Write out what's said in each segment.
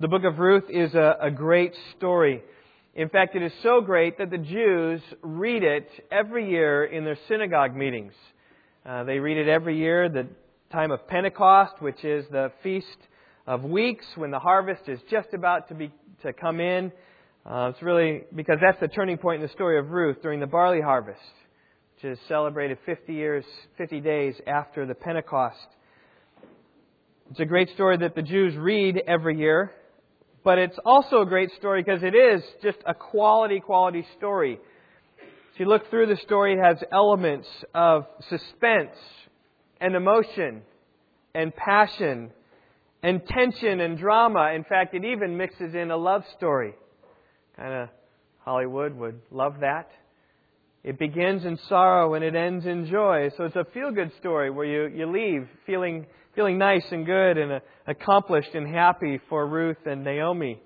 The book of Ruth is a, a great story. In fact, it is so great that the Jews read it every year in their synagogue meetings. Uh, they read it every year, the time of Pentecost, which is the feast of weeks when the harvest is just about to be to come in. Uh, it's really because that's the turning point in the story of Ruth during the barley harvest, which is celebrated 50 years, 50 days after the Pentecost. It's a great story that the Jews read every year, but it's also a great story because it is just a quality, quality story. If you look through the story, it has elements of suspense and emotion and passion and tension and drama. In fact, it even mixes in a love story. Kind of Hollywood would love that. It begins in sorrow and it ends in joy. So it's a feel good story where you, you leave feeling, feeling nice and good and uh, accomplished and happy for Ruth and Naomi.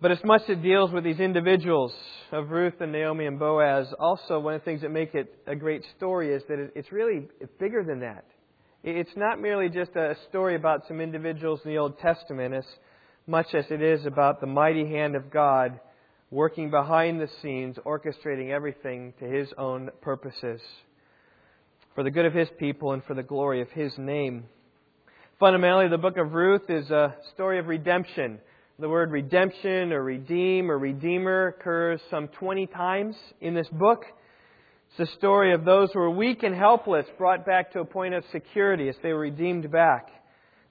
But as much as it deals with these individuals of Ruth and Naomi and Boaz, also one of the things that make it a great story is that it's really bigger than that. It's not merely just a story about some individuals in the Old Testament as much as it is about the mighty hand of God working behind the scenes, orchestrating everything to His own purposes for the good of His people and for the glory of His name. Fundamentally, the book of Ruth is a story of redemption. The word redemption or redeem or redeemer occurs some 20 times in this book. It's the story of those who were weak and helpless brought back to a point of security as they were redeemed back.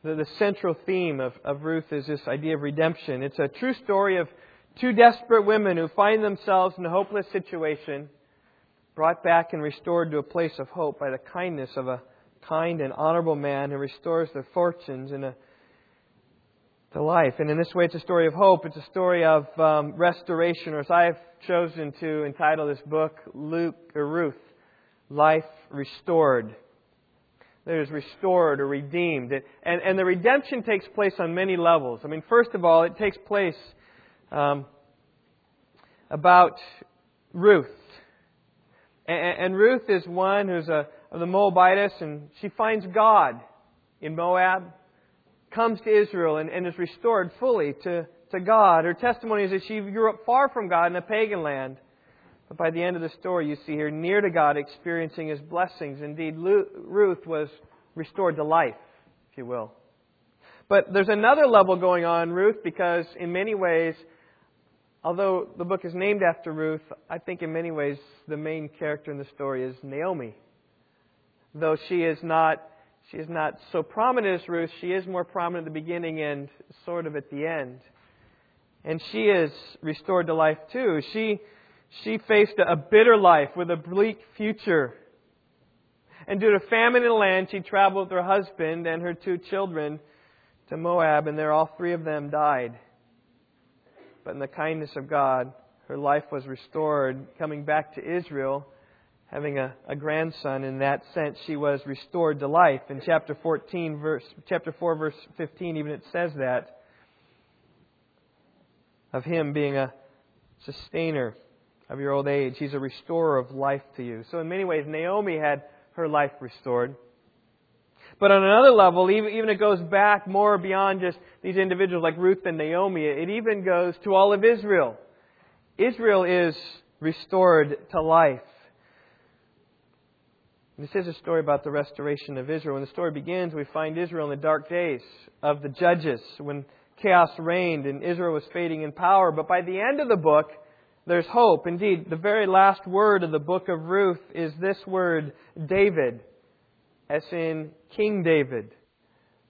The, the central theme of, of Ruth is this idea of redemption. It's a true story of two desperate women who find themselves in a hopeless situation, brought back and restored to a place of hope by the kindness of a kind and honorable man who restores their fortunes in a to life. And in this way, it's a story of hope. It's a story of um, restoration, or as I have chosen to entitle this book, Luke or Ruth, Life Restored. That is restored or redeemed. And, and the redemption takes place on many levels. I mean, first of all, it takes place um, about Ruth. And, and Ruth is one who's a, of the Moabitess, and she finds God in Moab comes to Israel and, and is restored fully to, to God. Her testimony is that she grew up far from God in a pagan land. But by the end of the story, you see her near to God, experiencing His blessings. Indeed, Ruth was restored to life, if you will. But there's another level going on, Ruth, because in many ways, although the book is named after Ruth, I think in many ways the main character in the story is Naomi. Though she is not she is not so prominent as Ruth. She is more prominent at the beginning and sort of at the end. And she is restored to life too. She, she faced a bitter life with a bleak future. And due to famine in the land, she traveled with her husband and her two children to Moab, and there all three of them died. But in the kindness of God, her life was restored, coming back to Israel having a, a grandson. In that sense, she was restored to life. In chapter 14, verse, chapter 4, verse 15, even it says that of him being a sustainer of your old age. He's a restorer of life to you. So in many ways, Naomi had her life restored. But on another level, even, it goes back more beyond just these individuals like Ruth and Naomi. It even goes to all of Israel. Israel is restored to life. This is a story about the restoration of Israel. When the story begins, we find Israel in the dark days of the judges, when chaos reigned and Israel was fading in power. But by the end of the book, there's hope. Indeed, the very last word of the book of Ruth is this word, David, as in King David,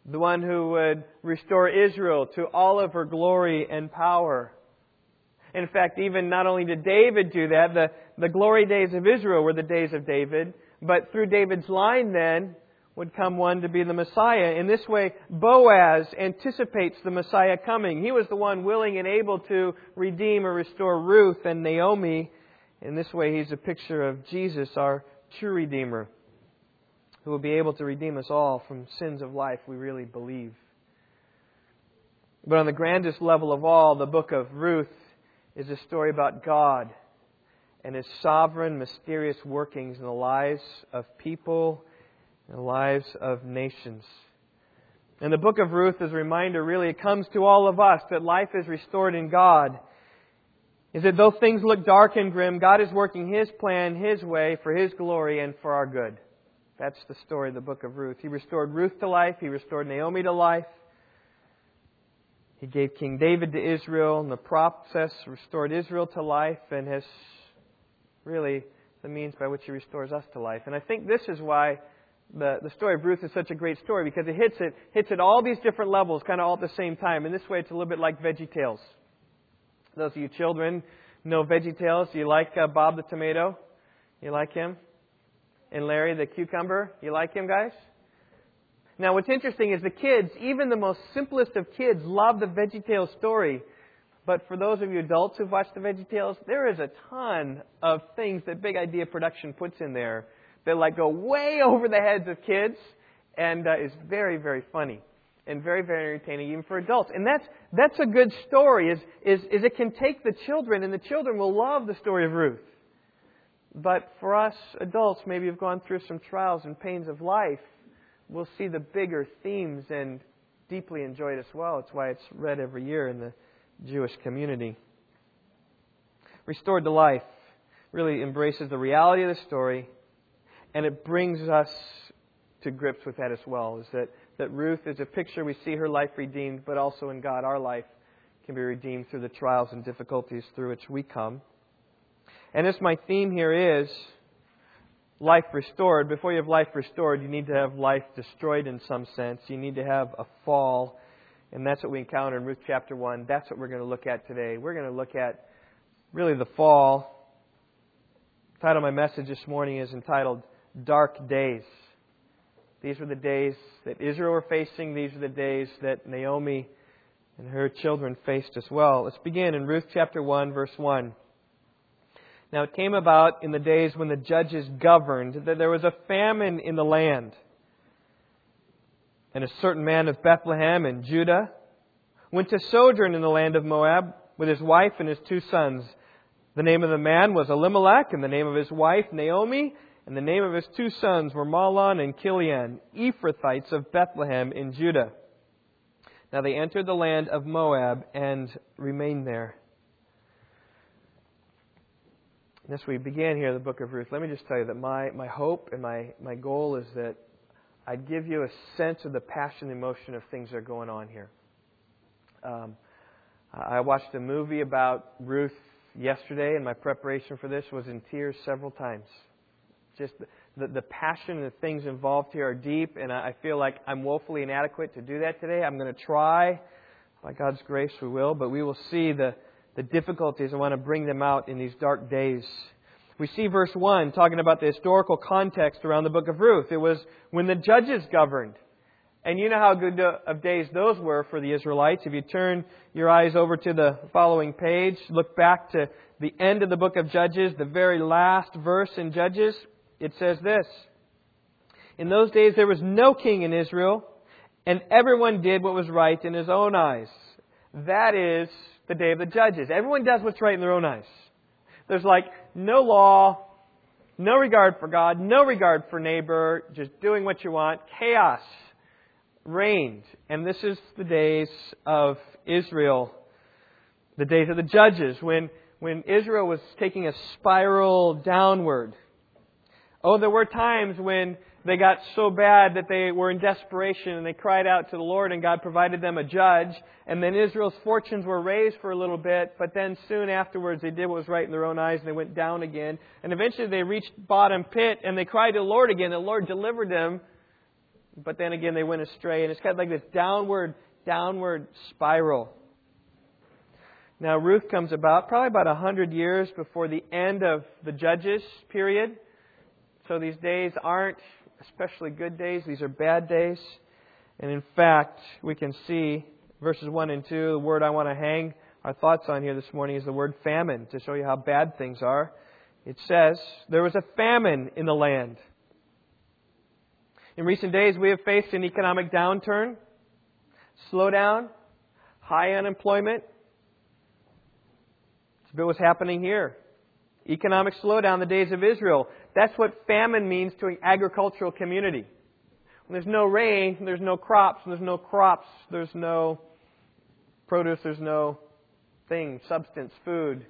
the one who would restore Israel to all of her glory and power. In fact, even not only did David do that, the, the glory days of Israel were the days of David, but through David's line, then, would come one to be the Messiah. In this way, Boaz anticipates the Messiah coming. He was the one willing and able to redeem or restore Ruth and Naomi. In this way, he's a picture of Jesus, our true Redeemer, who will be able to redeem us all from sins of life we really believe. But on the grandest level of all, the book of Ruth is a story about God and His sovereign, mysterious workings in the lives of people, in the lives of nations. And the book of Ruth is a reminder, really, it comes to all of us that life is restored in God. Is that though things look dark and grim, God is working His plan, His way, for His glory and for our good. That's the story of the book of Ruth. He restored Ruth to life, He restored Naomi to life. He gave King David to Israel, and the process restored Israel to life and has really the means by which He restores us to life. And I think this is why the, the story of Ruth is such a great story because it hits it hits at all these different levels, kind of all at the same time. In this way, it's a little bit like Veggie Tales. Those of you children know Veggie Tales. Do you like uh, Bob the tomato? You like him? And Larry the cucumber? You like him, guys? Now, what's interesting is the kids, even the most simplest of kids, love the Veggie Tales story. But for those of you adults who've watched the Veggie Tales, there is a ton of things that Big Idea Production puts in there that like go way over the heads of kids and uh, is very, very funny and very, very entertaining even for adults. And that's that's a good story. Is is is it can take the children and the children will love the story of Ruth. But for us adults, maybe have gone through some trials and pains of life, we'll see the bigger themes and deeply enjoy it as well. It's why it's read every year in the Jewish community. Restored to life really embraces the reality of the story and it brings us to grips with that as well. Is that, that Ruth is a picture, we see her life redeemed, but also in God, our life can be redeemed through the trials and difficulties through which we come. And as my theme here is life restored, before you have life restored, you need to have life destroyed in some sense. You need to have a fall. And that's what we encounter in Ruth chapter 1. That's what we're going to look at today. We're going to look at really the fall. The title of my message this morning is entitled dark days. These were the days that Israel were facing. These were the days that Naomi and her children faced as well. Let's begin in Ruth chapter 1, verse 1. Now it came about in the days when the judges governed that there was a famine in the land. And a certain man of Bethlehem in Judah went to sojourn in the land of Moab with his wife and his two sons. The name of the man was Elimelech, and the name of his wife Naomi, and the name of his two sons were Mahlon and Chilion, Ephrathites of Bethlehem in Judah. Now they entered the land of Moab and remained there. And as we began here in the book of Ruth, let me just tell you that my, my hope and my, my goal is that I'd give you a sense of the passion and emotion of things that are going on here. Um, I watched a movie about Ruth yesterday, and my preparation for this was in tears several times. Just the, the passion and the things involved here are deep, and I feel like I'm woefully inadequate to do that today. I'm going to try. By God's grace, we will, but we will see the, the difficulties. I want to bring them out in these dark days. We see verse 1 talking about the historical context around the book of Ruth. It was when the judges governed. And you know how good of days those were for the Israelites. If you turn your eyes over to the following page, look back to the end of the book of Judges, the very last verse in Judges it says this In those days there was no king in Israel, and everyone did what was right in his own eyes. That is the day of the judges. Everyone does what's right in their own eyes. There's like no law, no regard for God, no regard for neighbor, just doing what you want. Chaos reigned. And this is the days of Israel, the days of the judges, when, when Israel was taking a spiral downward. Oh, there were times when they got so bad that they were in desperation and they cried out to the Lord and God provided them a judge. And then Israel's fortunes were raised for a little bit, but then soon afterwards they did what was right in their own eyes and they went down again. And eventually they reached bottom pit and they cried to the Lord again. The Lord delivered them, but then again they went astray. And it's kind of like this downward, downward spiral. Now Ruth comes about probably about a hundred years before the end of the judges period. So these days aren't especially good days, these are bad days. And in fact, we can see verses 1 and 2, the word I want to hang our thoughts on here this morning is the word famine to show you how bad things are. It says, There was a famine in the land. In recent days, we have faced an economic downturn, slowdown, high unemployment. It's a bit what's happening here. Economic slowdown, the days of Israel. That's what famine means to an agricultural community. When there's no rain, there's no crops, there's no crops, there's no produce, there's no thing, substance, food,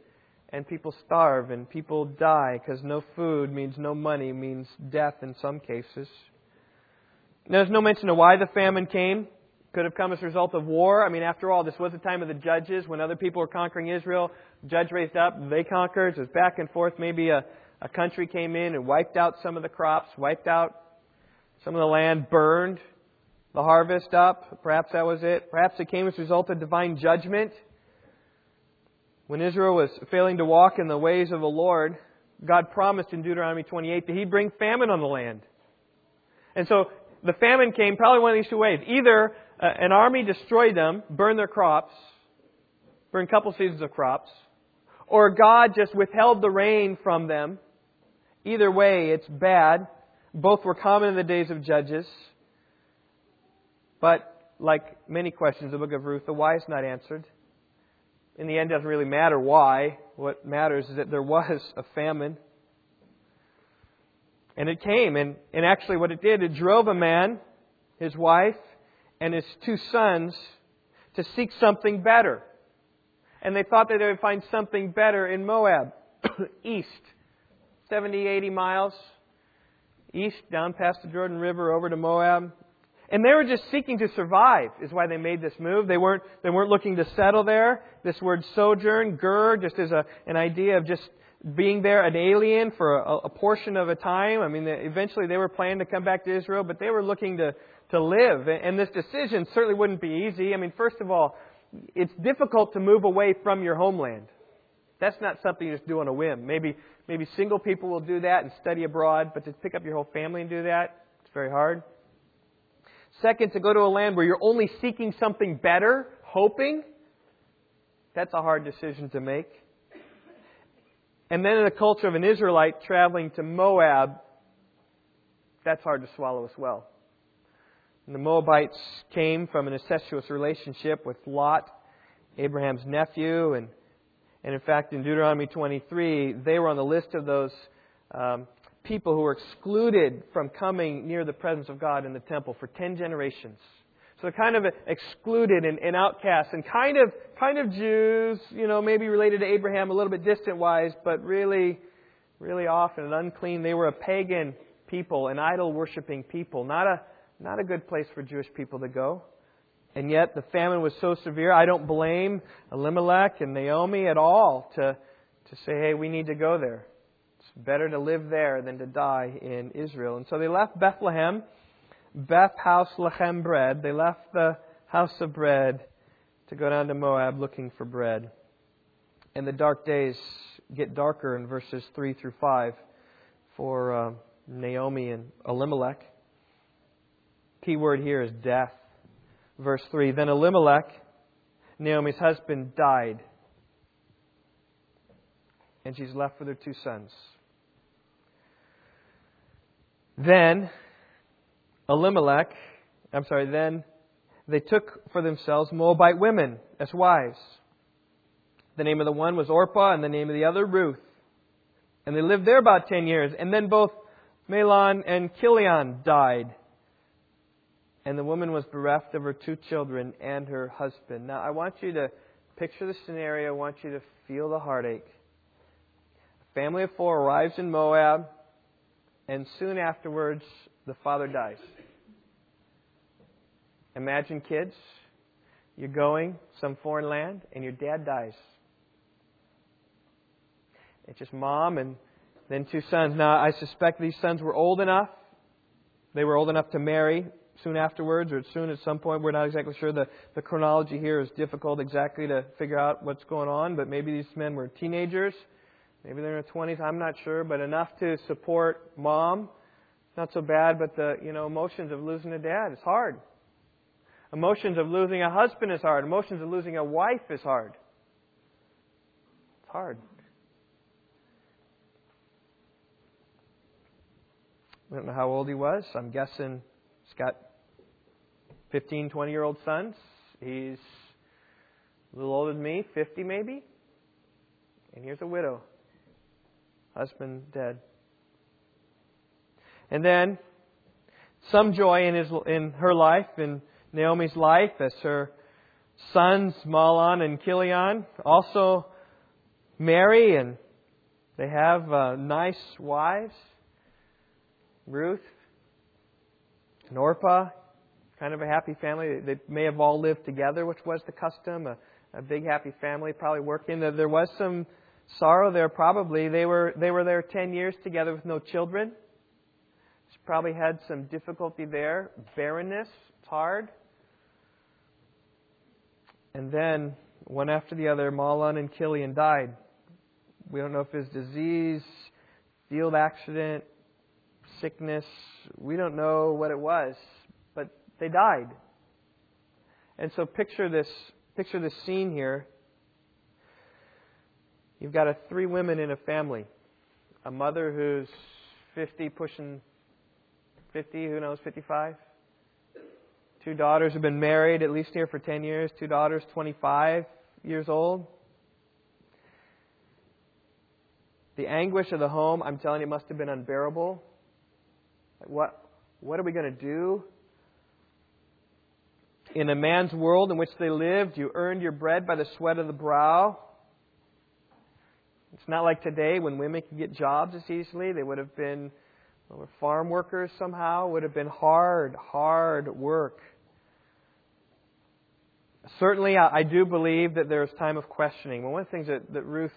and people starve and people die because no food means no money, means death in some cases. There's no mention of why the famine came. Could have come as a result of war. I mean, after all, this was the time of the judges when other people were conquering Israel. Judge raised up, they conquered. It was back and forth. Maybe a, a country came in and wiped out some of the crops, wiped out some of the land, burned the harvest up. Perhaps that was it. Perhaps it came as a result of divine judgment. When Israel was failing to walk in the ways of the Lord, God promised in Deuteronomy 28 that He'd bring famine on the land. And so the famine came probably one of these two ways. Either uh, an army destroyed them, burned their crops, burned a couple seasons of crops, or God just withheld the rain from them. Either way, it's bad. Both were common in the days of Judges. But like many questions in the book of Ruth, the why is not answered. In the end, it doesn't really matter why. What matters is that there was a famine. And it came, and, and actually what it did, it drove a man, his wife, and his two sons to seek something better. And they thought that they would find something better in Moab, east, 70, 80 miles east, down past the Jordan River, over to Moab. And they were just seeking to survive, is why they made this move. They weren't, they weren't looking to settle there. This word sojourn, ger, just as a, an idea of just being there, an alien for a, a portion of a time. I mean, eventually they were planning to come back to Israel, but they were looking to, to live. And this decision certainly wouldn't be easy. I mean, first of all, it's difficult to move away from your homeland. That's not something you just do on a whim. Maybe, maybe single people will do that and study abroad, but to pick up your whole family and do that, it's very hard. Second, to go to a land where you're only seeking something better, hoping, that's a hard decision to make. And then in the culture of an Israelite traveling to Moab, that's hard to swallow as well. And the Moabites came from an incestuous relationship with Lot, Abraham's nephew, and, and in fact, in Deuteronomy 23, they were on the list of those um, people who were excluded from coming near the presence of God in the temple for ten generations. So they're kind of excluded and, and outcast and kind of kind of Jews, you know, maybe related to Abraham a little bit distant wise, but really, really often and unclean. They were a pagan people, an idol worshipping people, not a not a good place for Jewish people to go. And yet the famine was so severe. I don't blame Elimelech and Naomi at all to to say, hey, we need to go there. It's better to live there than to die in Israel. And so they left Bethlehem, Beth House Lechem bread. They left the house of bread to go down to Moab looking for bread. And the dark days get darker in verses 3 through 5 for uh, Naomi and Elimelech. Key word here is death. Verse 3 Then Elimelech, Naomi's husband, died. And she's left with her two sons. Then Elimelech, I'm sorry, then they took for themselves Moabite women as wives. The name of the one was Orpah, and the name of the other Ruth. And they lived there about ten years. And then both Mahlon and Chilion died. And the woman was bereft of her two children and her husband. Now, I want you to picture the scenario. I want you to feel the heartache. A family of four arrives in Moab and soon afterwards, the father dies. Imagine kids, you're going some foreign land, and your dad dies. It's just mom and then two sons. Now, I suspect these sons were old enough. They were old enough to marry soon afterwards, or soon at some point. We're not exactly sure. The, the chronology here is difficult exactly to figure out what's going on, but maybe these men were teenagers. Maybe they're in their 20s, I'm not sure, but enough to support mom. Not so bad, but the, you know, emotions of losing a dad is hard. Emotions of losing a husband is hard. Emotions of losing a wife is hard. It's hard. I don't know how old he was. I'm guessing he's got 15, 20 year old sons. He's a little older than me, 50 maybe. And here's a widow husband dead. And then some joy in his in her life, in Naomi's life, as her sons Mahlon and Chilion also marry, and they have uh, nice wives. Ruth and Orpah, kind of a happy family. They may have all lived together, which was the custom. A, a big happy family, probably working. There was some sorrow there, probably. They were they were there ten years together with no children. Probably had some difficulty there. Barrenness, it's hard. And then, one after the other, Mahlon and Chilion died. We don't know if it's disease, field accident, sickness. We don't know what it was, they died. And so picture this picture this scene here. You've got a three women in a family. A mother who's 50 pushing 50, who knows, 55. Two daughters have been married at least here for 10 years. Two daughters 25 years old. The anguish of the home, I'm telling you, must have been unbearable. What, what are we going to do? In a man's world in which they lived, you earned your bread by the sweat of the brow. It's not like today when women can get jobs as easily. They would have been well, farm workers somehow. Would have been hard, hard work. Certainly, I, do believe that there's time of questioning. Well, one of the things that, that Ruth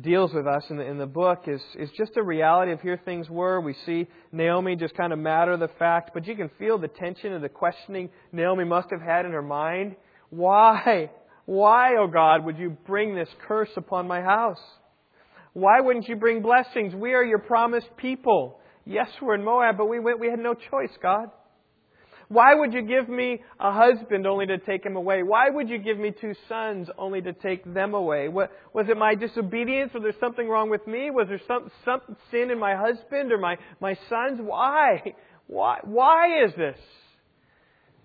deals with us in the, in the book is, is just a reality of here things were. We see Naomi just kind of matter the fact, but you can feel the tension and the questioning Naomi must have had in her mind. Why? Why, oh God, would you bring this curse upon my house? Why wouldn't you bring blessings? We are your promised people. Yes, we're in Moab, but we went, we had no choice, God. Why would you give me a husband only to take him away? Why would you give me two sons only to take them away? What, was it my disobedience? Was there something wrong with me? Was there some, some sin in my husband or my, my sons? Why? Why? Why is this?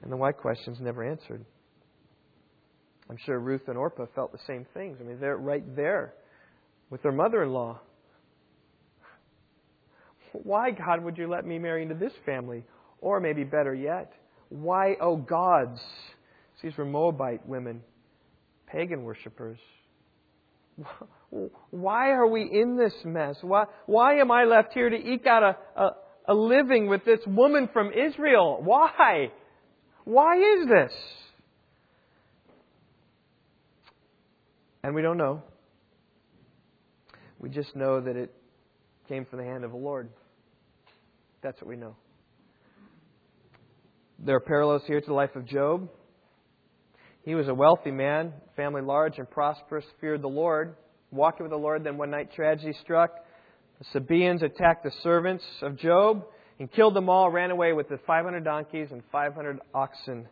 And the why question's never answered. I'm sure Ruth and Orpah felt the same things. I mean, they're right there with their mother in law. Why, God, would you let me marry into this family? Or maybe better yet, why, oh gods? These were Moabite women, pagan worshippers. Why are we in this mess? Why, why am I left here to eke out a, a, a living with this woman from Israel? Why? Why is this? And we don't know. We just know that it came from the hand of the Lord. That's what we know. There are parallels here to the life of Job. He was a wealthy man, family large and prosperous, feared the Lord, walking with the Lord. Then one night tragedy struck. The Sabaeans attacked the servants of Job and killed them all, ran away with the 500 donkeys and 500 oxen.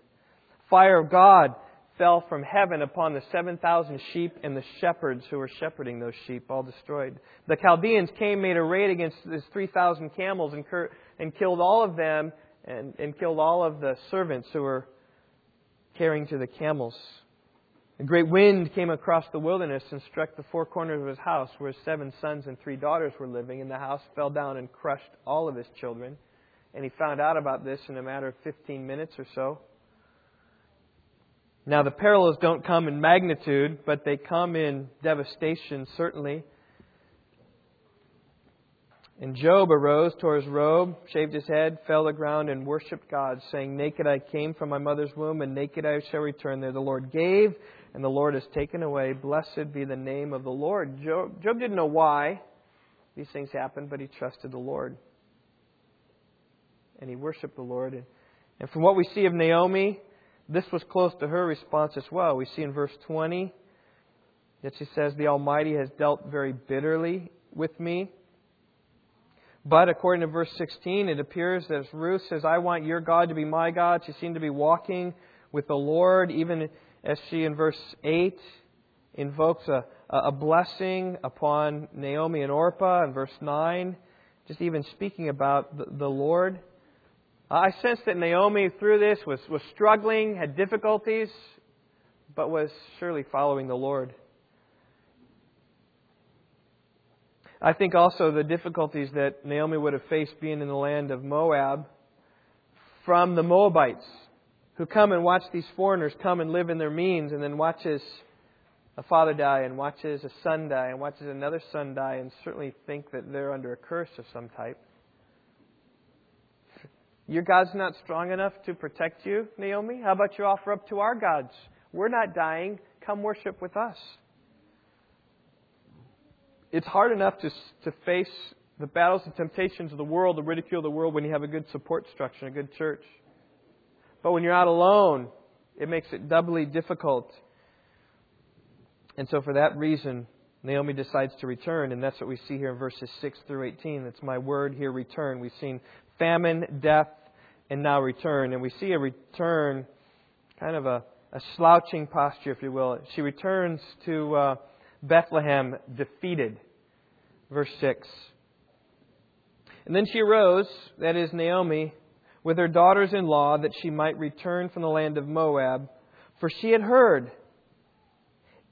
Fire of God fell from heaven upon the 7,000 sheep and the shepherds who were shepherding those sheep, all destroyed. The Chaldeans came, made a raid against his 3,000 camels and, and killed all of them and, and killed all of the servants who were carrying to the camels. A great wind came across the wilderness and struck the four corners of his house where his seven sons and three daughters were living, and the house fell down and crushed all of his children. And he found out about this in a matter of 15 minutes or so. Now, the parallels don't come in magnitude, but they come in devastation, certainly. And Job arose, tore his robe, shaved his head, fell to the ground, and worshipped God, saying, Naked I came from my mother's womb, and naked I shall return there. The Lord gave, and the Lord has taken away. Blessed be the name of the Lord. Job, Job didn't know why these things happened, but he trusted the Lord. And he worshiped the Lord. And from what we see of Naomi, this was close to her response as well. We see in verse 20 that she says, The Almighty has dealt very bitterly with me. But according to verse 16, it appears that as Ruth says, I want your God to be my God. She seemed to be walking with the Lord, even as she in verse 8 invokes a, a blessing upon Naomi and Orpah, in verse 9, just even speaking about the, the Lord. I sense that Naomi, through this, was, was struggling, had difficulties, but was surely following the Lord. I think also the difficulties that Naomi would have faced being in the land of Moab from the Moabites who come and watch these foreigners come and live in their means and then watches a father die and watches a son die and watches another son die and certainly think that they're under a curse of some type. Your God's not strong enough to protect you, Naomi? How about you offer up to our gods? We're not dying. Come worship with us. It's hard enough to, to face the battles and temptations of the world, the ridicule of the world, when you have a good support structure, a good church. But when you're out alone, it makes it doubly difficult. And so, for that reason, Naomi decides to return, and that's what we see here in verses 6 through 18. That's my word here, return. We've seen famine, death, and now return. And we see a return, kind of a, a slouching posture, if you will. She returns to uh, Bethlehem defeated. Verse 6. And then she arose, that is Naomi, with her daughters in law, that she might return from the land of Moab. For she had heard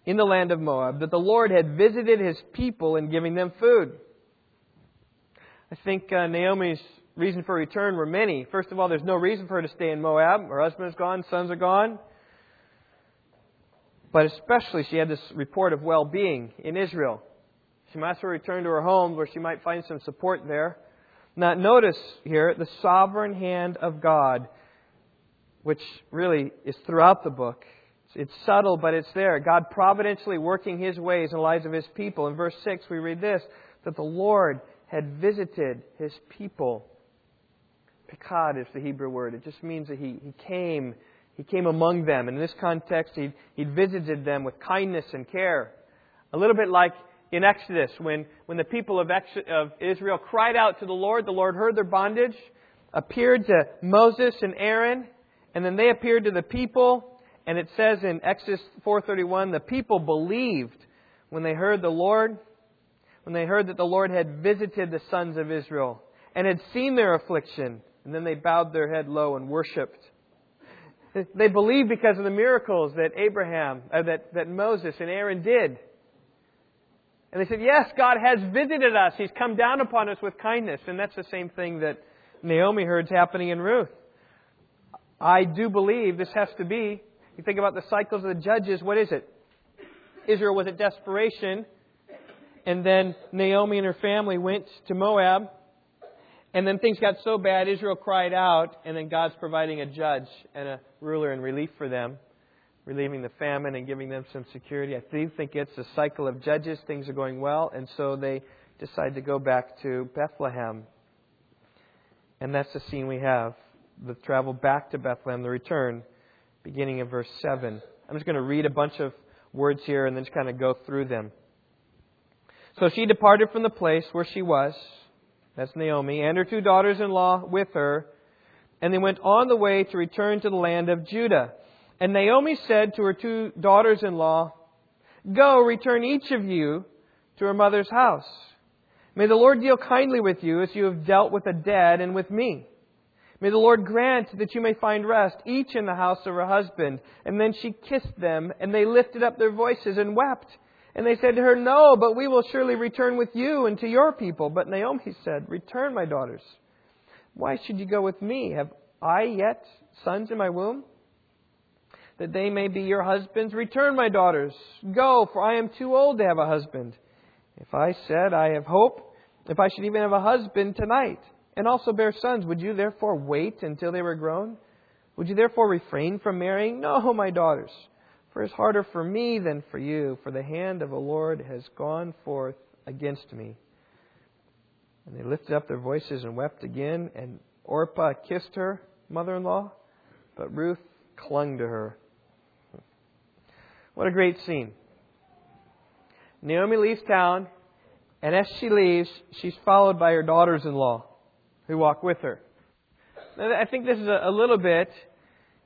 in the land of Moab that the Lord had visited his people in giving them food. I think uh, Naomi's reason for return were many. First of all, there's no reason for her to stay in Moab. Her husband is gone, sons are gone. But especially, she had this report of well being in Israel. She might as well return to her home where she might find some support there. Now, notice here the sovereign hand of God, which really is throughout the book. It's subtle, but it's there. God providentially working His ways in the lives of His people. In verse 6, we read this that the Lord had visited His people. Pikad is the Hebrew word. It just means that He, he came. He came among them. And in this context, he he visited them with kindness and care. A little bit like in Exodus, when, when the people of, Ex- of Israel cried out to the Lord, the Lord heard their bondage, appeared to Moses and Aaron, and then they appeared to the people. And it says in Exodus 4:31, the people believed when they heard the Lord, when they heard that the Lord had visited the sons of Israel and had seen their affliction, and then they bowed their head low and worshipped. They believed because of the miracles that Abraham, uh, that, that Moses and Aaron did. And they said, Yes, God has visited us. He's come down upon us with kindness. And that's the same thing that Naomi heard happening in Ruth. I do believe this has to be, you think about the cycles of the judges, what is it? Israel was at desperation, and then Naomi and her family went to Moab, and then things got so bad, Israel cried out, and then God's providing a judge and a ruler and relief for them relieving the famine and giving them some security. I do think it's a cycle of judges. Things are going well, and so they decide to go back to Bethlehem. And that's the scene we have the travel back to Bethlehem, the return, beginning of verse 7. I'm just going to read a bunch of words here and then just kind of go through them. So she departed from the place where she was, that's Naomi, and her two daughters in law with her, and they went on the way to return to the land of Judah. And Naomi said to her two daughters in law, Go, return each of you to her mother's house. May the Lord deal kindly with you as you have dealt with the dead and with me. May the Lord grant that you may find rest, each in the house of her husband. And then she kissed them, and they lifted up their voices and wept. And they said to her, No, but we will surely return with you and to your people. But Naomi said, Return, my daughters. Why should you go with me? Have I yet sons in my womb? that they may be your husbands. Return, my daughters. Go, for I am too old to have a husband. If I said, I have hope, if I should even have a husband tonight, and also bear sons, would you therefore wait until they were grown? Would you therefore refrain from marrying? No, my daughters, for it is harder for me than for you, for the hand of the Lord has gone forth against me. And they lifted up their voices and wept again, and Orpah kissed her mother in law, but Ruth clung to her. What a great scene. Naomi leaves town, and as she leaves, she's followed by her daughters in law who walk with her. Now, I think this is a, little bit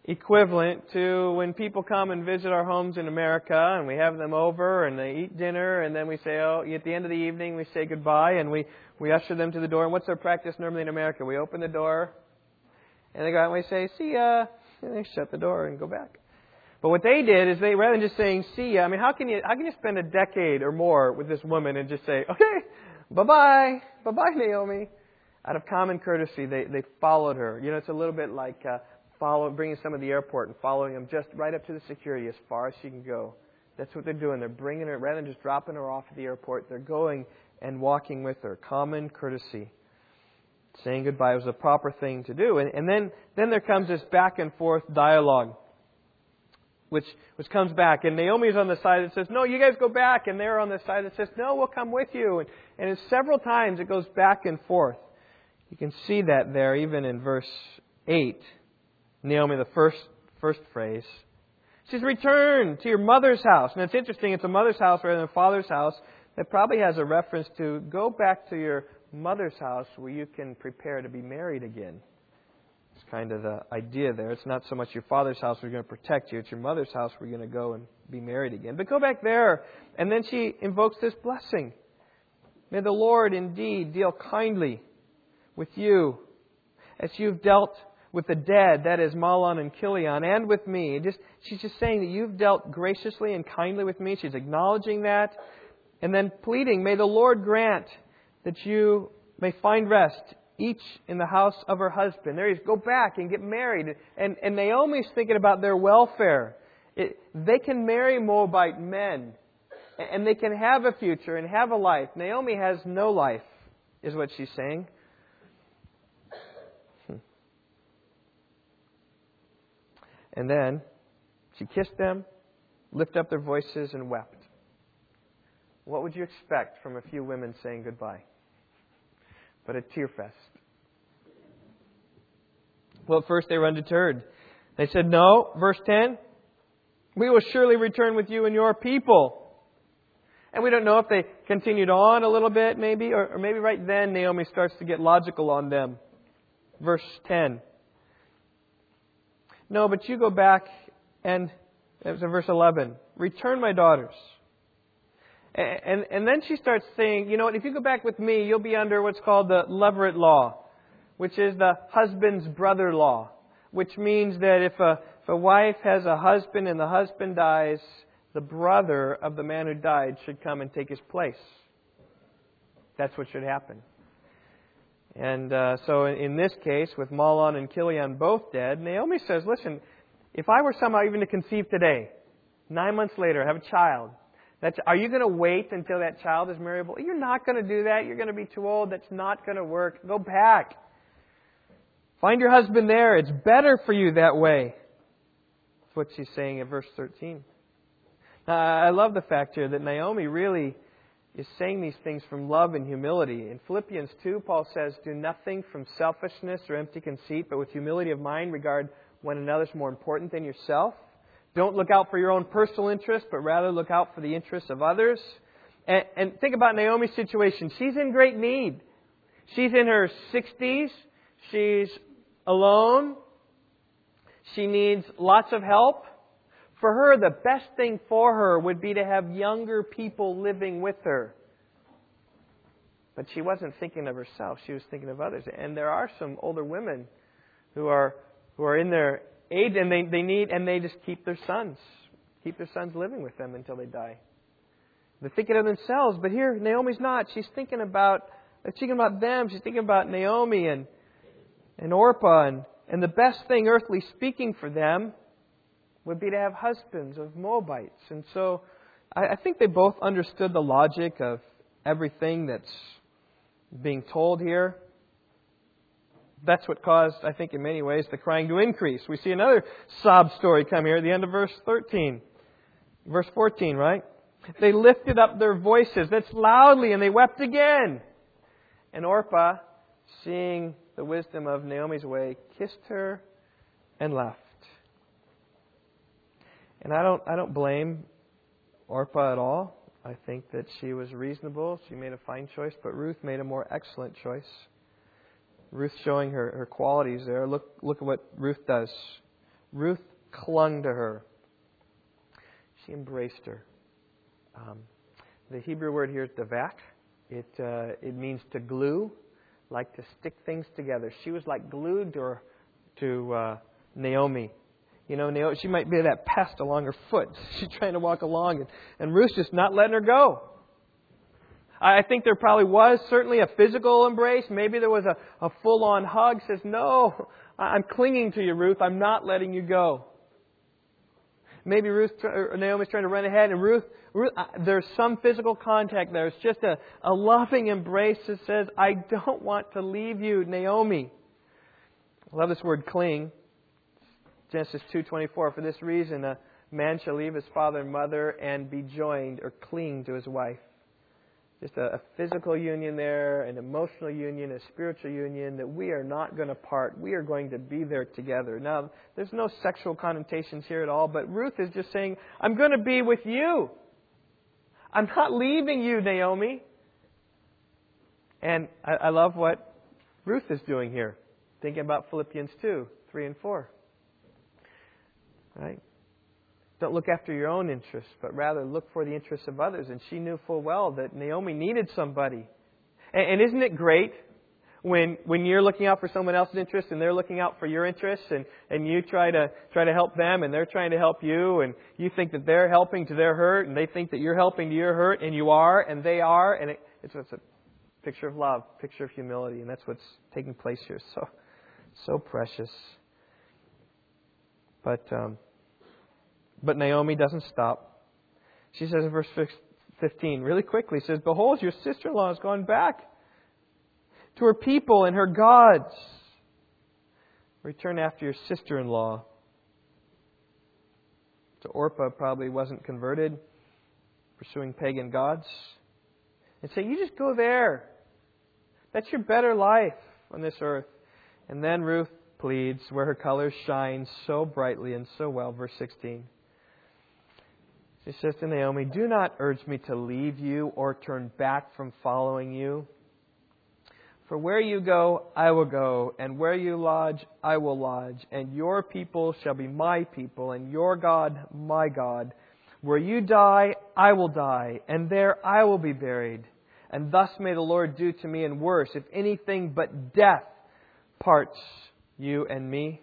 equivalent to when people come and visit our homes in America and we have them over and they eat dinner and then we say, oh, at the end of the evening we say goodbye and we, we usher them to the door. And what's our practice normally in America? We open the door and they go out and we say, see ya. And they shut the door and go back. But what they did is they, rather than just saying "see ya," I mean, how can you how can you spend a decade or more with this woman and just say, "Okay, bye bye, bye bye, Naomi"? out of common courtesy, they, they followed her. You know, it's a little bit like uh, follow, bringing someone to the airport and following them just right up to the security as far as she can go. That's what they're doing. They're bringing her, rather than just dropping her off at the airport, they're going and walking with her. Common courtesy. Saying goodbye was a proper thing to do. And, and then, then there comes this back and forth dialogue, which, which comes back. And Naomi's on the side that says, No, you guys go back. And they're on the side that says, No, we'll come with you. And, and it's several times it goes back and forth. You can see that there even in verse 8. Naomi, the first, first phrase. She says, Return to your mother's house. And it's interesting, it's a mother's house rather than a father's house. That probably has a reference to go back to your mother's house where you can prepare to be married again. It's kind of the idea there. It's not so much your father's house where you're going to protect you, it's your mother's house where you're going to go and be married again. But go back there. And then she invokes this blessing. May the Lord indeed deal kindly with you as you've dealt with the dead, that is Mahlon and Chilion, and with me. Just, she's just saying that you've dealt graciously and kindly with me. She's acknowledging that. And then pleading, may the Lord grant that you may find rest, each in the house of her husband. There he is. Go back and get married. And, and Naomi's thinking about their welfare. It, they can marry Moabite men, and they can have a future and have a life. Naomi has no life, is what she's saying. And then she kissed them, lifted up their voices, and wept. What would you expect from a few women saying goodbye? But a tear fest. Well, at first they were undeterred. They said, No, verse 10, we will surely return with you and your people. And we don't know if they continued on a little bit, maybe, or, or maybe right then Naomi starts to get logical on them. Verse 10. No, but you go back and, it was in verse 11, return my daughters. And, and, and then she starts saying, you know what, if you go back with me, you'll be under what's called the Levirate law, which is the husband's brother law, which means that if a, if a wife has a husband and the husband dies, the brother of the man who died should come and take his place. That's what should happen. And uh, so in, in this case, with Mahlon and Chilion both dead, Naomi says, listen, if I were somehow even to conceive today, nine months later, have a child, that's, are you going to wait until that child is marriable? You're not going to do that. You're going to be too old. That's not going to work. Go back. Find your husband there. It's better for you that way. That's what she's saying in verse 13. Now, I love the fact here that Naomi really is saying these things from love and humility. In Philippians 2, Paul says, Do nothing from selfishness or empty conceit, but with humility of mind regard one another as more important than yourself. Don't look out for your own personal interest, but rather look out for the interests of others. And, and think about Naomi's situation. She's in great need. She's in her 60s. She's alone. She needs lots of help. For her, the best thing for her would be to have younger people living with her. But she wasn't thinking of herself, she was thinking of others. And there are some older women who are who are in their age and they, they need and they just keep their sons. Keep their sons living with them until they die. They're thinking of themselves, but here Naomi's not. She's thinking about she's thinking about them. She's thinking about Naomi and and Orpah and, and the best thing earthly speaking for them would be to have husbands of Moabites. And so I, I think they both understood the logic of everything that's being told here. That's what caused, I think, in many ways, the crying to increase. We see another sob story come here at the end of verse 13. Verse 14, right? They lifted up their voices, that's loudly, and they wept again. And Orpah, seeing the wisdom of Naomi's way, kissed her and left. And I don't, I don't blame Orpah at all. I think that she was reasonable. She made a fine choice, but Ruth made a more excellent choice. Ruth showing her, her qualities there. Look, look at what Ruth does. Ruth clung to her. She embraced her. Um, the Hebrew word here is davak. It, uh, it means to glue, like to stick things together. She was like glued to, her, to uh, Naomi. You know, Naomi, she might be that pest along her foot. She's trying to walk along, and, and Ruth's just not letting her go. I think there probably was certainly a physical embrace. Maybe there was a, a full on hug. Says, No, I'm clinging to you, Ruth. I'm not letting you go. Maybe Ruth, or Naomi's trying to run ahead, and Ruth, Ruth there's some physical contact there. It's just a, a loving embrace that says, I don't want to leave you, Naomi. I love this word cling. Genesis 2.24, for this reason, a man shall leave his father and mother and be joined or cling to his wife just a, a, physical union there, an emotional union, a spiritual union, that we are not going to part. We are going to be there together. Now, there's no sexual connotations here at all, but Ruth is just saying, I'm going to be with you. I'm not leaving you, Naomi. And I, I love what Ruth is doing here, thinking about Philippians 2, 3 and 4. Right? Don't look after your own interests, but rather look for the interests of others. And she knew full well that Naomi needed somebody. And, and isn't it great when when you're looking out for someone else's interests and they're looking out for your interests and, and you try to try to help them and they're trying to help you and you think that they're helping to their hurt and they think that you're helping to your hurt and you are and they are and it, it's, it's a picture of love, picture of humility, and that's what's taking place here. So so precious. But um, but Naomi doesn't stop. She says in verse 15, really quickly, says, Behold, your sister in law has gone back to her people and her gods. Return after your sister in law. So Orpah probably wasn't converted, pursuing pagan gods. And say, You just go there. That's your better life on this earth. And then Ruth pleads where her colors shine so brightly and so well. Verse 16. She says to Naomi, Do not urge me to leave you or turn back from following you. For where you go, I will go, and where you lodge, I will lodge, and your people shall be my people, and your God, my God. Where you die, I will die, and there I will be buried. And thus may the Lord do to me, and worse, if anything but death parts you and me.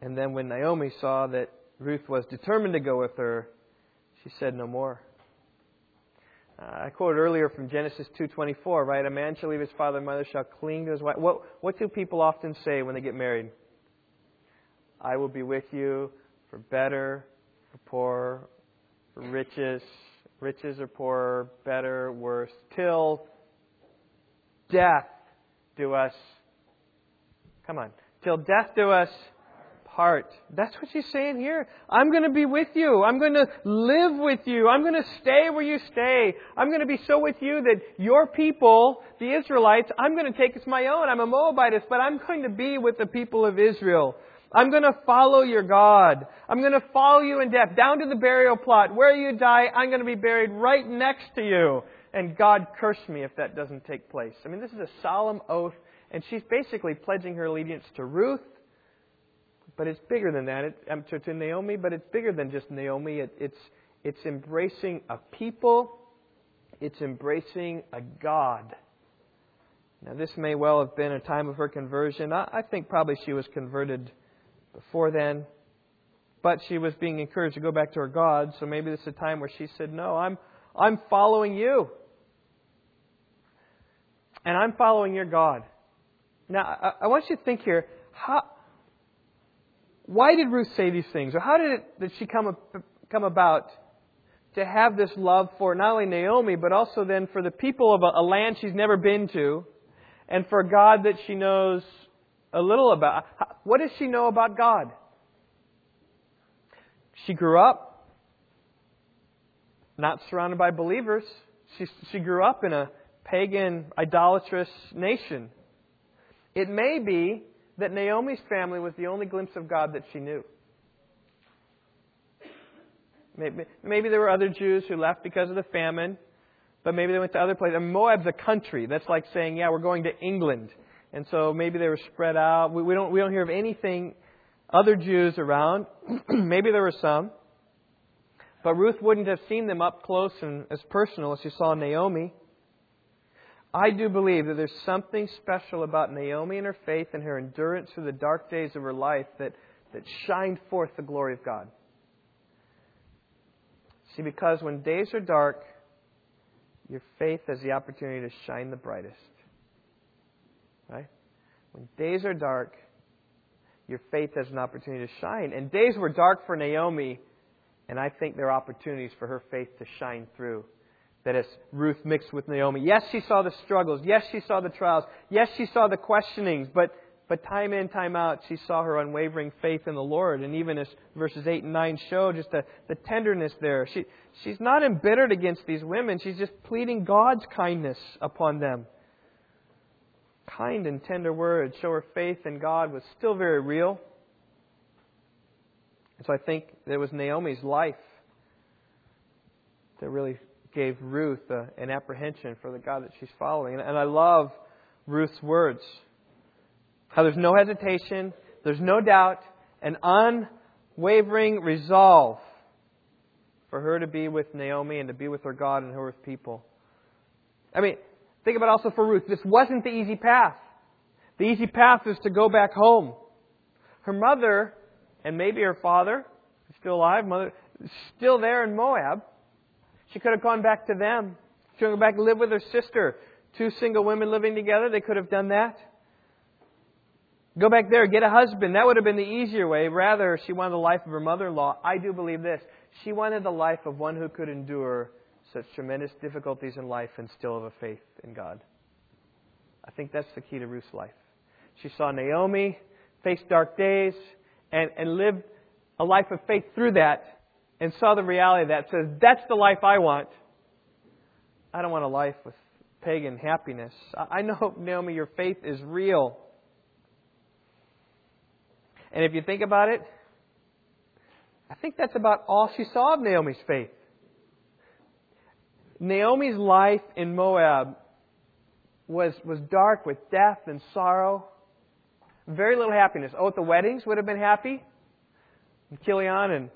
And then when Naomi saw that Ruth was determined to go with her, she said no more. Uh, I quoted earlier from Genesis 2:24, right? A man shall leave his father and mother, shall cling to his wife. What what do people often say when they get married? I will be with you for better, for poorer, for riches, riches or poorer, better, worse, till death do us. Come on, till death do us heart. That's what she's saying here. I'm going to be with you. I'm going to live with you. I'm going to stay where you stay. I'm going to be so with you that your people, the Israelites, I'm going to take as my own. I'm a Moabitess, but I'm going to be with the people of Israel. I'm going to follow your God. I'm going to follow you in death, down to the burial plot. Where you die, I'm going to be buried right next to you. And God curse me if that doesn't take place. I mean, this is a solemn oath, and she's basically pledging her allegiance to Ruth but it's bigger than that. It, um, to, to, Naomi, but it's bigger than just Naomi. It, it's, it's embracing a people, it's embracing a God. Now, this may well have been a time of her conversion. I, I think probably she was converted before then, but she was being encouraged to go back to her God. So maybe this is a time where she said, No, I'm, I'm following you. And I'm following your God. Now, I, want you to think here how, why did Ruth say these things? Or how did, it, did she come, come about to have this love for not only Naomi, but also then for the people of a, a land she's never been to, and for God that she knows a little about? What does she know about God? She grew up not surrounded by believers. She, she grew up in a pagan, idolatrous nation. It may be that Naomi's family was the only glimpse of God that she knew. Maybe, maybe there were other Jews who left because of the famine, but maybe they went to other places. And Moab's a country. That's like saying, yeah, we're going to England. And so maybe they were spread out. We, we, don't, we don't hear of anything, other Jews around. maybe there were some. But Ruth wouldn't have seen them up close and as personal as she saw Naomi. I do believe that there's something special about Naomi and her faith and her endurance through the dark days of her life that, that shined forth the glory of God. See, because when days are dark, your faith has the opportunity to shine the brightest. Right? When days are dark, your faith has an opportunity to shine. And days were dark for Naomi, and I think there are opportunities for her faith to shine through. That Ruth mixed with Naomi, yes, she saw the struggles. Yes, she saw the trials. Yes, she saw the questionings. But, but time in, time out, she saw her unwavering faith in the Lord. And even as verses 8 and 9 show, just the, the tenderness there. She, she's not embittered against these women. She's just pleading God's kindness upon them kind and tender words show her faith in God was still very real. And so I think it was Naomi's life that really gave Ruth uh, an apprehension for the God that she's following. And, and I love Ruth's words. How there's no hesitation, there's no doubt, an unwavering resolve for her to be with Naomi and to be with her God and her people. I mean, Think about also for Ruth. This wasn't the easy path. The easy path is to go back home. Her mother, and maybe her father, still alive, mother, still there in Moab. She could have gone back to them. She could go back and live with her sister. Two single women living together, they could have done that. Go back there, get a husband. That would have been the easier way. Rather, she wanted the life of her mother in law. I do believe this. She wanted the life of one who could endure such tremendous difficulties in life and still have a faith in God. I think that's the key to Ruth's life. She saw Naomi face dark days and, and lived a life of faith through that and saw the reality of that. Says, that's the life I want. I don't want a life with pagan happiness. I know, Naomi, your faith is real. And if you think about it, I think that's about all she saw of Naomi's faith. Naomi's life in Moab was, was dark with death and sorrow. Very little happiness. Oh, at the weddings would have been happy. And Chilion and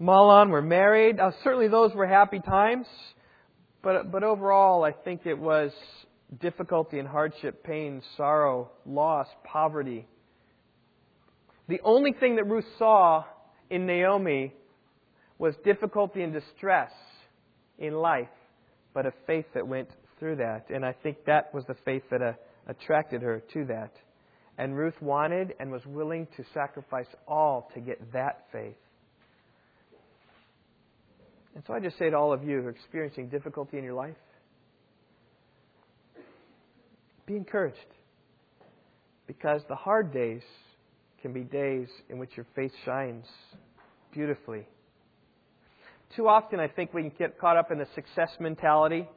Mahlon were married. Uh, certainly those were happy times. But, but overall, I think it was difficulty and hardship, pain, sorrow, loss, poverty. The only thing that Ruth saw in Naomi was difficulty and distress in life but a faith that went through that. And I think that was the faith that uh, attracted her to that. And Ruth wanted and was willing to sacrifice all to get that faith. And so I just say to all of you who are experiencing difficulty in your life, be encouraged. Because the hard days can be days in which your faith shines beautifully too often, I think we can get caught up in the success mentality.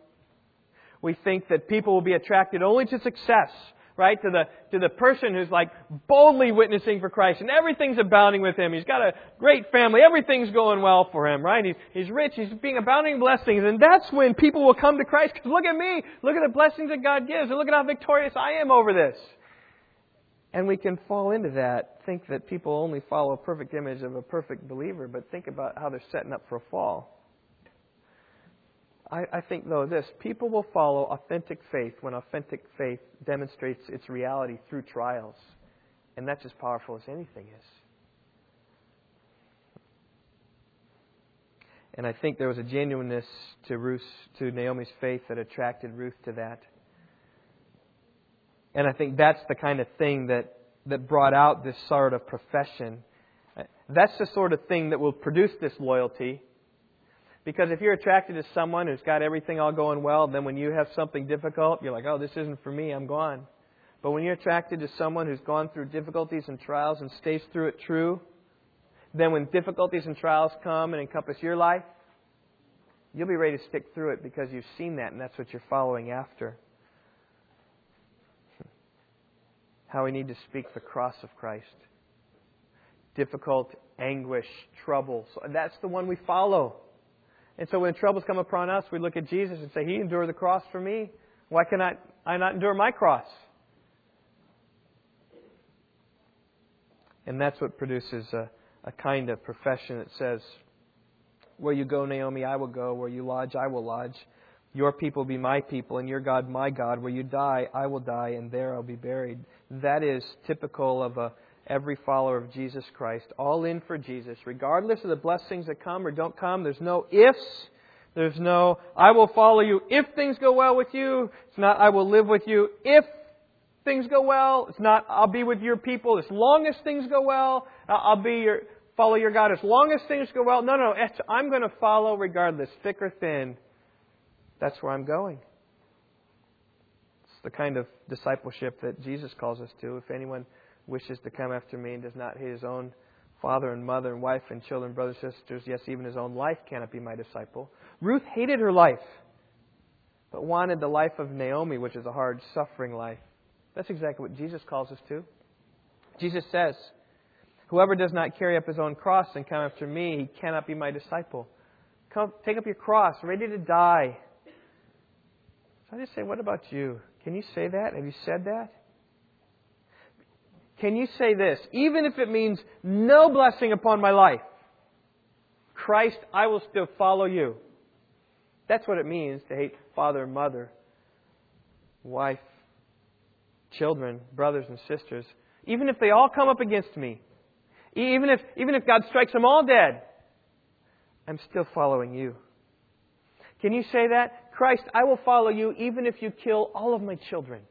We think that people will be attracted only to success, right? To the, to the person who's like boldly witnessing for Christ and everything's abounding with him. He's got a great family. Everything's going well for him, right? He's, he's rich. He's being abounding in blessings. And that's when people will come to Christ because look at me. Look at the blessings that God gives and look at how victorious I am over this. And we can fall into that, think that people only follow a perfect image of a perfect believer, but think about how they're setting up for a fall. I, I think, though, this people will follow authentic faith when authentic faith demonstrates its reality through trials. And that's as powerful as anything is. And I think there was a genuineness to Ruth, to Naomi's faith that attracted Ruth to that. And I think that's the kind of thing that, that brought out this sort of profession. That's the sort of thing that will produce this loyalty. Because if you're attracted to someone who's got everything all going well, then when you have something difficult, you're like, oh, this isn't for me, I'm gone. But when you're attracted to someone who's gone through difficulties and trials and stays through it true, then when difficulties and trials come and encompass your life, you'll be ready to stick through it because you've seen that and that's what you're following after. how we need to speak the cross of Christ. Difficult, anguish, trouble. So that's the one we follow. And so when troubles come upon us, we look at Jesus and say, He endured the cross for me. Why cannot I not endure my cross? And that's what produces a, a kind of profession that says, Where you go, Naomi, I will go. Where you lodge, I will lodge. Your people be my people, and your God my God. Where you die, I will die, and there I'll be buried. That is typical of a, every follower of Jesus Christ. All in for Jesus. Regardless of the blessings that come or don't come, there's no ifs, There's no, I will follow you if things go well with you. It's not, I will live with you if things go well. It's not, I'll be with your people as long as things go well. Uh, I'll be your, follow your God as long as things go well. No, no, I'm going to follow regardless, thick or thin. That's where I'm going. It's the kind of discipleship that Jesus calls us to. If anyone wishes to come after me and does not hate his own father and mother and wife and children, brothers, sisters, yes, even his own life cannot be my disciple. Ruth hated her life, but wanted the life of Naomi, which is a hard, suffering life. That's exactly what Jesus calls us to. Jesus says, Whoever does not carry up his own cross and come after me, he cannot be my disciple. Come, take up your cross, ready to die. So I just say, what about you? Can you say that? Have you said that? Can you say this? Even if it means no blessing upon my life, Christ, I will still follow you. That's what it means to hate father, mother, wife, children, brothers, and sisters. Even if they all come up against me, even if, even if God strikes them all dead, I'm still following you. Can you say that? Christ, I will follow you even if you kill all of my children.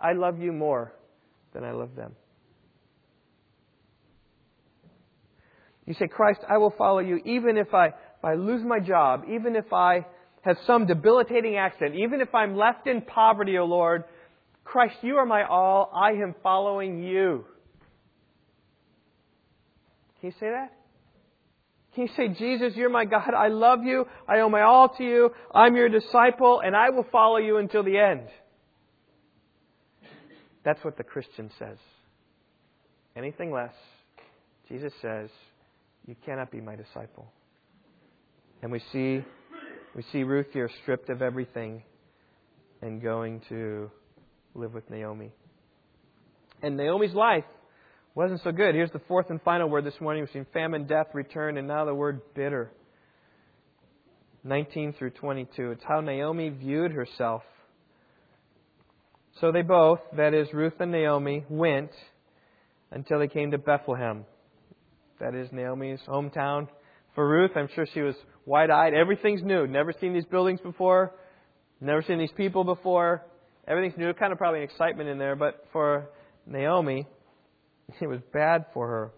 I love you more than I love them. You say, Christ, I will follow you even if I, if I lose my job, even if I have some debilitating accident, even if I'm left in poverty, O Lord. Christ, you are my all. I am following you. Can you say that? Can you say, Jesus, you're my God. I love you. I owe my all to you. I'm your disciple, and I will follow you until the end. That's what the Christian says. Anything less, Jesus says, you cannot be my disciple. And we see, we see Ruth here stripped of everything and going to live with Naomi. And Naomi's life wasn't so good. Here's the fourth and final word this morning. We've seen famine, death, return, and now the word bitter. 19 through 22. It's how Naomi viewed herself. So they both, that is, Ruth and Naomi, went until they came to Bethlehem. That is Naomi's hometown. For Ruth, I'm sure she was wide eyed. Everything's new. Never seen these buildings before. Never seen these people before. Everything's new. Kind of probably an excitement in there. But for Naomi, it was bad for her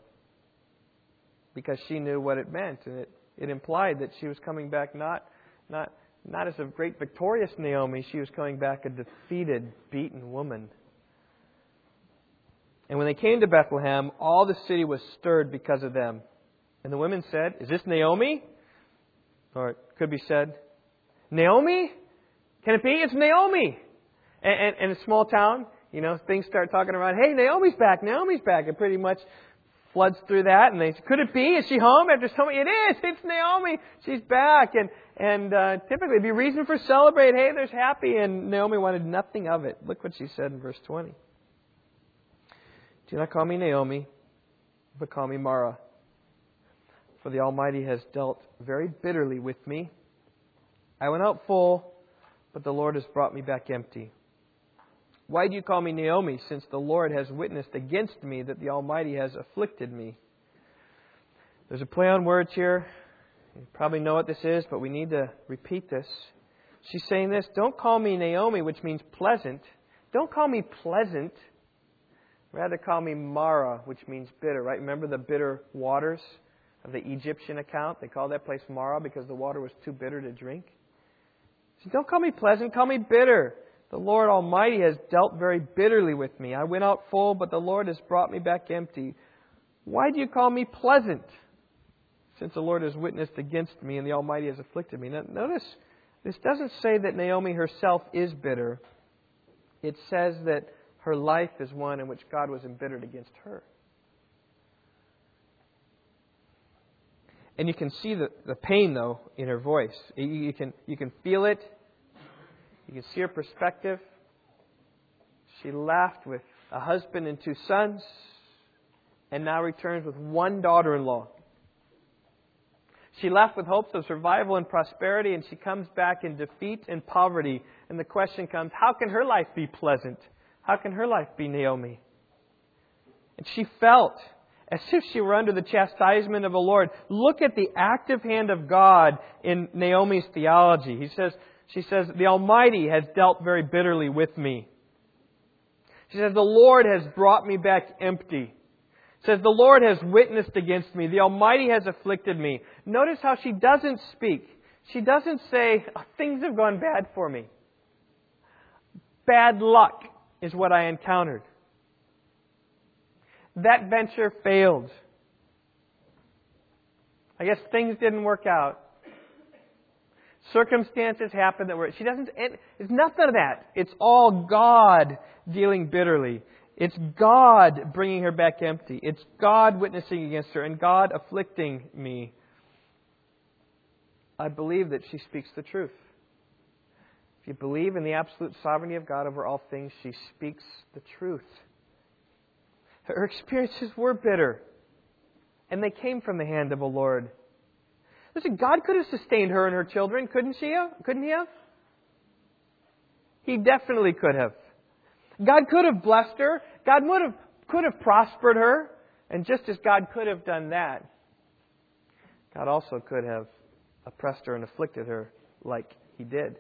because she knew what it meant, and it, it implied that she was coming back not not not as a great victorious Naomi, she was coming back a defeated, beaten woman. And when they came to Bethlehem, all the city was stirred because of them. And the women said, Is this Naomi? Or it could be said, Naomi? Can it be? It's Naomi. And, and, and a small town, you know, things start talking around, hey, Naomi's back, Naomi's back. It pretty much floods through that, and they could it be? Is she home after so many? It is. It's Naomi. She's back, and and uh, typically it'd be reason for celebrate. Hey, there's happy, and Naomi wanted nothing of it. Look what she said in verse twenty. Do not call me Naomi, but call me Mara. For the Almighty has dealt very bitterly with me. I went out full, but the Lord has brought me back empty. Why do you call me Naomi, since the Lord has witnessed against me that the Almighty has afflicted me? There's a play on words here. You probably know what this is, but we need to repeat this. She's saying this Don't call me Naomi, which means pleasant. Don't call me pleasant. Rather call me Mara, which means bitter, right? Remember the bitter waters of the Egyptian account? They called that place Mara because the water was too bitter to drink. So don't call me pleasant, call me bitter. The Lord Almighty has dealt very bitterly with me. I went out full, but the Lord has brought me back empty. Why do you call me pleasant? Since the Lord has witnessed against me and the Almighty has afflicted me. Now, notice, this doesn't say that Naomi herself is bitter. It says that her life is one in which God was embittered against her. And you can see the, the pain, though, in her voice. You, you, can, you can feel it. You can see her perspective. She left with a husband and two sons, and now returns with one daughter in law. She left with hopes of survival and prosperity, and she comes back in defeat and poverty. And the question comes how can her life be pleasant? How can her life be Naomi? And she felt as if she were under the chastisement of the Lord. Look at the active hand of God in Naomi's theology. He says, she says, The Almighty has dealt very bitterly with me. She says, The Lord has brought me back empty. She Says, The Lord has witnessed against me. The Almighty has afflicted me. Notice how she doesn't speak. She doesn't say, oh, Things have gone bad for me. Bad luck is what I encountered. That venture failed. I guess things didn't work out. Circumstances happen that were. She doesn't. It's nothing of that. It's all God dealing bitterly. It's God bringing her back empty. It's God witnessing against her and God afflicting me. I believe that she speaks the truth. If you believe in the absolute sovereignty of God over all things, she speaks the truth. Her experiences were bitter, and they came from the hand of a Lord. Listen, God could have sustained her and her children, couldn't she? Couldn't he have? He definitely could have. God could have blessed her. God would have, could have prospered her. And just as God could have done that, God also could have oppressed her and afflicted her like he did.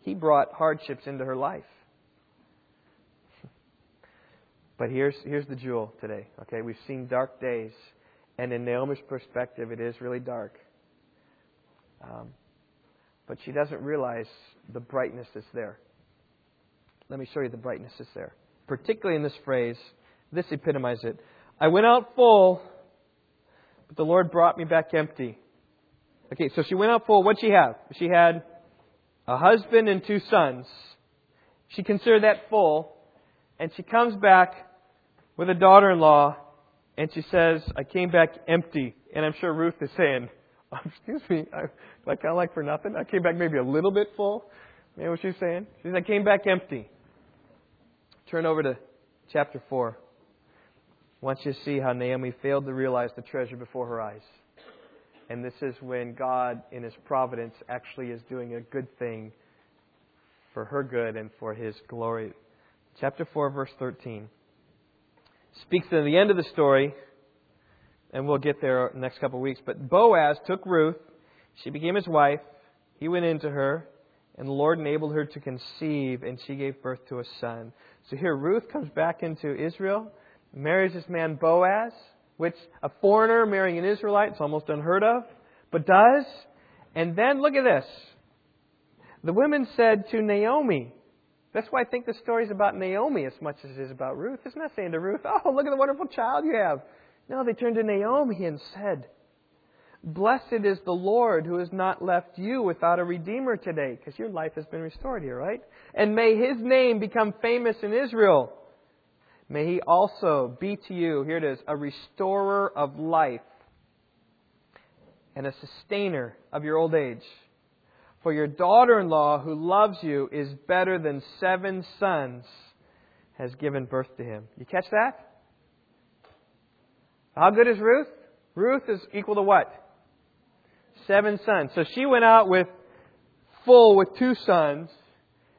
He brought hardships into her life. But here's, here's the jewel today. Okay, we've seen dark days, and in Naomi's perspective, it is really dark. Um, but she doesn't realize the brightness that's there. Let me show you the brightness that's there. Particularly in this phrase, this epitomizes it. I went out full, but the Lord brought me back empty. Okay, so she went out full. What'd she have? She had a husband and two sons. She considered that full, and she comes back with a daughter in law, and she says, I came back empty. And I'm sure Ruth is saying, Oh, excuse me, I, I kind of like for nothing. I came back maybe a little bit full. You know what she's saying? She says, I came back empty. Turn over to chapter 4. Once you see how Naomi failed to realize the treasure before her eyes. And this is when God, in His providence, actually is doing a good thing for her good and for His glory. Chapter 4, verse 13 speaks to the end of the story, and we'll get there next couple of weeks. But Boaz took Ruth. She became his wife. He went into her, and the Lord enabled her to conceive, and she gave birth to a son. So here Ruth comes back into Israel, marries this man Boaz, which a foreigner marrying an Israelite is almost unheard of, but does. And then look at this. The women said to Naomi, that's why I think the story is about Naomi as much as it is about Ruth. It's not saying to Ruth, oh, look at the wonderful child you have. No, they turned to Naomi and said, Blessed is the Lord who has not left you without a redeemer today, because your life has been restored here, right? And may his name become famous in Israel. May he also be to you, here it is, a restorer of life and a sustainer of your old age. For your daughter in law, who loves you, is better than seven sons, has given birth to him. You catch that? How good is Ruth? Ruth is equal to what? Seven sons. So she went out with full with two sons,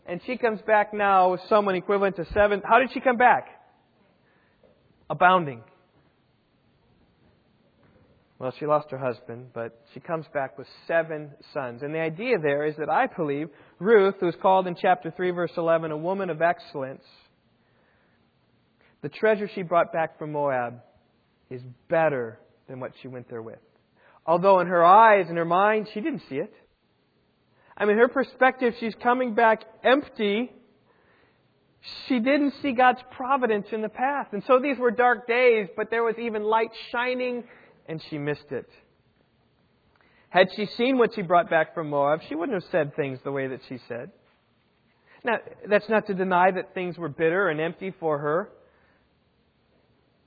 and she comes back now with someone equivalent to seven. How did she come back? Abounding. Well, she lost her husband, but she comes back with seven sons. And the idea there is that I believe Ruth, who is called in chapter 3, verse 11, a woman of excellence, the treasure she brought back from Moab is better than what she went there with. Although in her eyes and her mind, she didn't see it. I mean, her perspective, she's coming back empty. She didn't see God's providence in the past. And so these were dark days, but there was even light shining and she missed it. Had she seen what she brought back from Moab, she wouldn't have said things the way that she said. Now, that's not to deny that things were bitter and empty for her.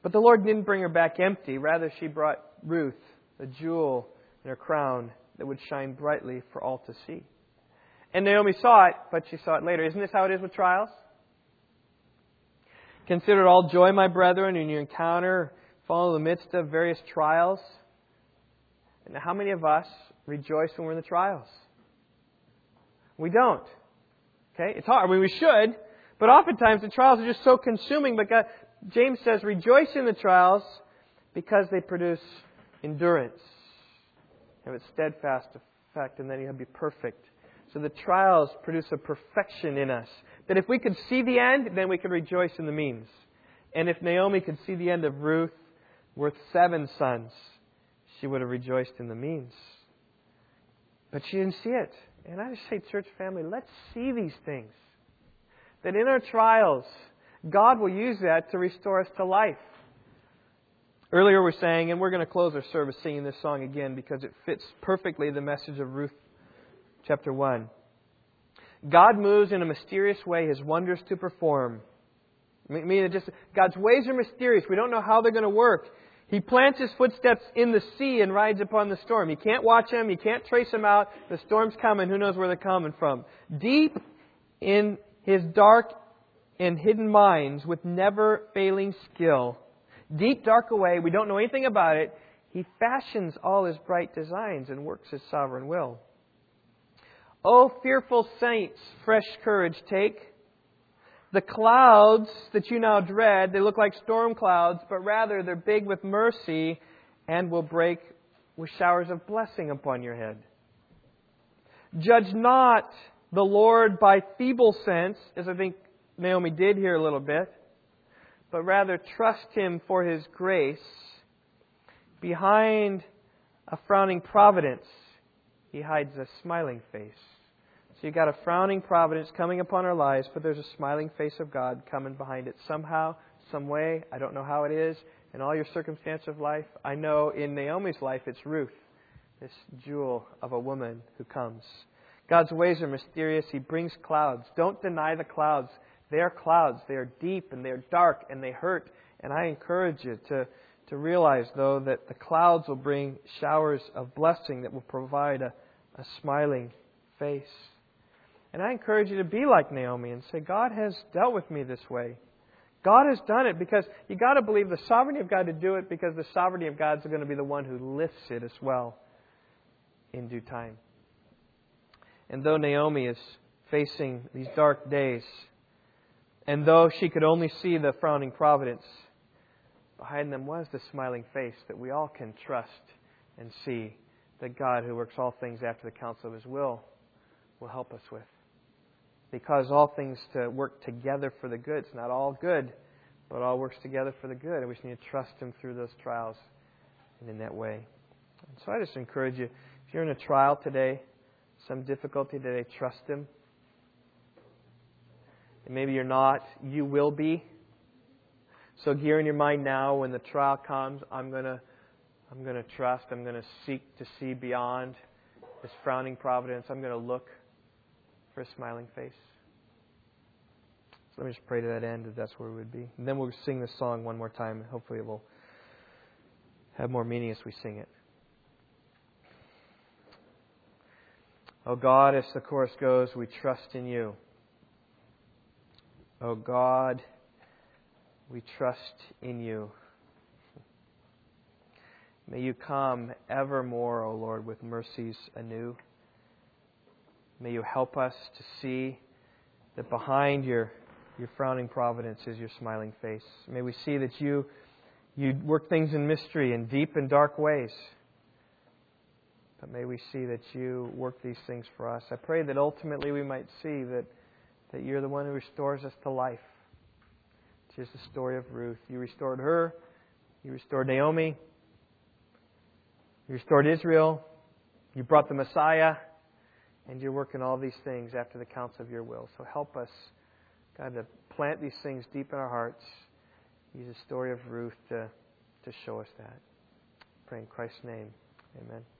But the Lord didn't bring her back empty. Rather, she brought Ruth, a jewel in her crown that would shine brightly for all to see. And Naomi saw it, but she saw it later. Isn't this how it is with trials? Consider it all joy, my brethren, when you encounter fall in the midst of various trials. And how many of us rejoice when we're in the trials? We don't. Okay? It's hard. I mean, we should, but oftentimes the trials are just so consuming. James says, rejoice in the trials Because they produce endurance, have a steadfast effect, and then you'll be perfect. So the trials produce a perfection in us. That if we could see the end, then we could rejoice in the means. And if Naomi could see the end of Ruth worth seven sons, she would have rejoiced in the means. But she didn't see it. And I just say, church family, let's see these things. That in our trials, God will use that to restore us to life. Earlier we're saying, and we're going to close our service singing this song again because it fits perfectly the message of Ruth chapter 1. God moves in a mysterious way his wonders to perform. I mean, just God's ways are mysterious. We don't know how they're going to work. He plants his footsteps in the sea and rides upon the storm. You can't watch him. You can't trace him out. The storm's coming. Who knows where they're coming from? Deep in his dark and hidden minds with never failing skill, deep, dark away, we don't know anything about it, he fashions all his bright designs and works his sovereign will. O fearful saints, fresh courage take. The clouds that you now dread, they look like storm clouds, but rather they're big with mercy and will break with showers of blessing upon your head. Judge not the Lord by feeble sense, as I think Naomi did hear a little bit, but rather trust Him for His grace. Behind a frowning providence, He hides a smiling face. So you've got a frowning providence coming upon our lives, but there's a smiling face of God coming behind it somehow, some way. I don't know how it is in all your circumstance of life. I know in Naomi's life it's Ruth, this jewel of a woman who comes. God's ways are mysterious. He brings clouds. Don't deny the clouds. They are clouds. They are deep and they are dark and they hurt. And I encourage you to, to realize, though, that the clouds will bring showers of blessing that will provide a, a smiling face. And I encourage you to be like Naomi and say, God has dealt with me this way. God has done it because you got to believe the sovereignty of God to do it because the sovereignty of God is going to be the one who lifts it as well in due time. And though Naomi is facing these dark days, and though she could only see the frowning providence, behind them was the smiling face that we all can trust and see that God, who works all things after the counsel of His will, will help us with because all things to work together for the good. It's not all good, but all works together for the good. And we just need to trust Him through those trials and in that way. And so I just encourage you, if you're in a trial today, some difficulty today, trust Him. And maybe you're not, you will be. So gear in your mind now when the trial comes, I'm gonna I'm gonna trust, I'm gonna seek to see beyond this frowning providence. I'm gonna look for a smiling face. So let me just pray to that end if that's where we would be. And then we'll sing this song one more time. Hopefully it will have more meaning as we sing it. Oh God, as the chorus goes, we trust in you. Oh God, we trust in you. May you come evermore, O Lord, with mercies anew. May you help us to see that behind your, your frowning providence is your smiling face. May we see that you, you work things in mystery in deep and dark ways. But may we see that you work these things for us. I pray that ultimately we might see that, that you're the one who restores us to life. It's just the story of Ruth. You restored her, you restored Naomi, you restored Israel, you brought the Messiah. And you're working all these things after the counts of your will. So help us, God, to plant these things deep in our hearts. Use the story of Ruth to, to show us that. Pray in Christ's name. Amen.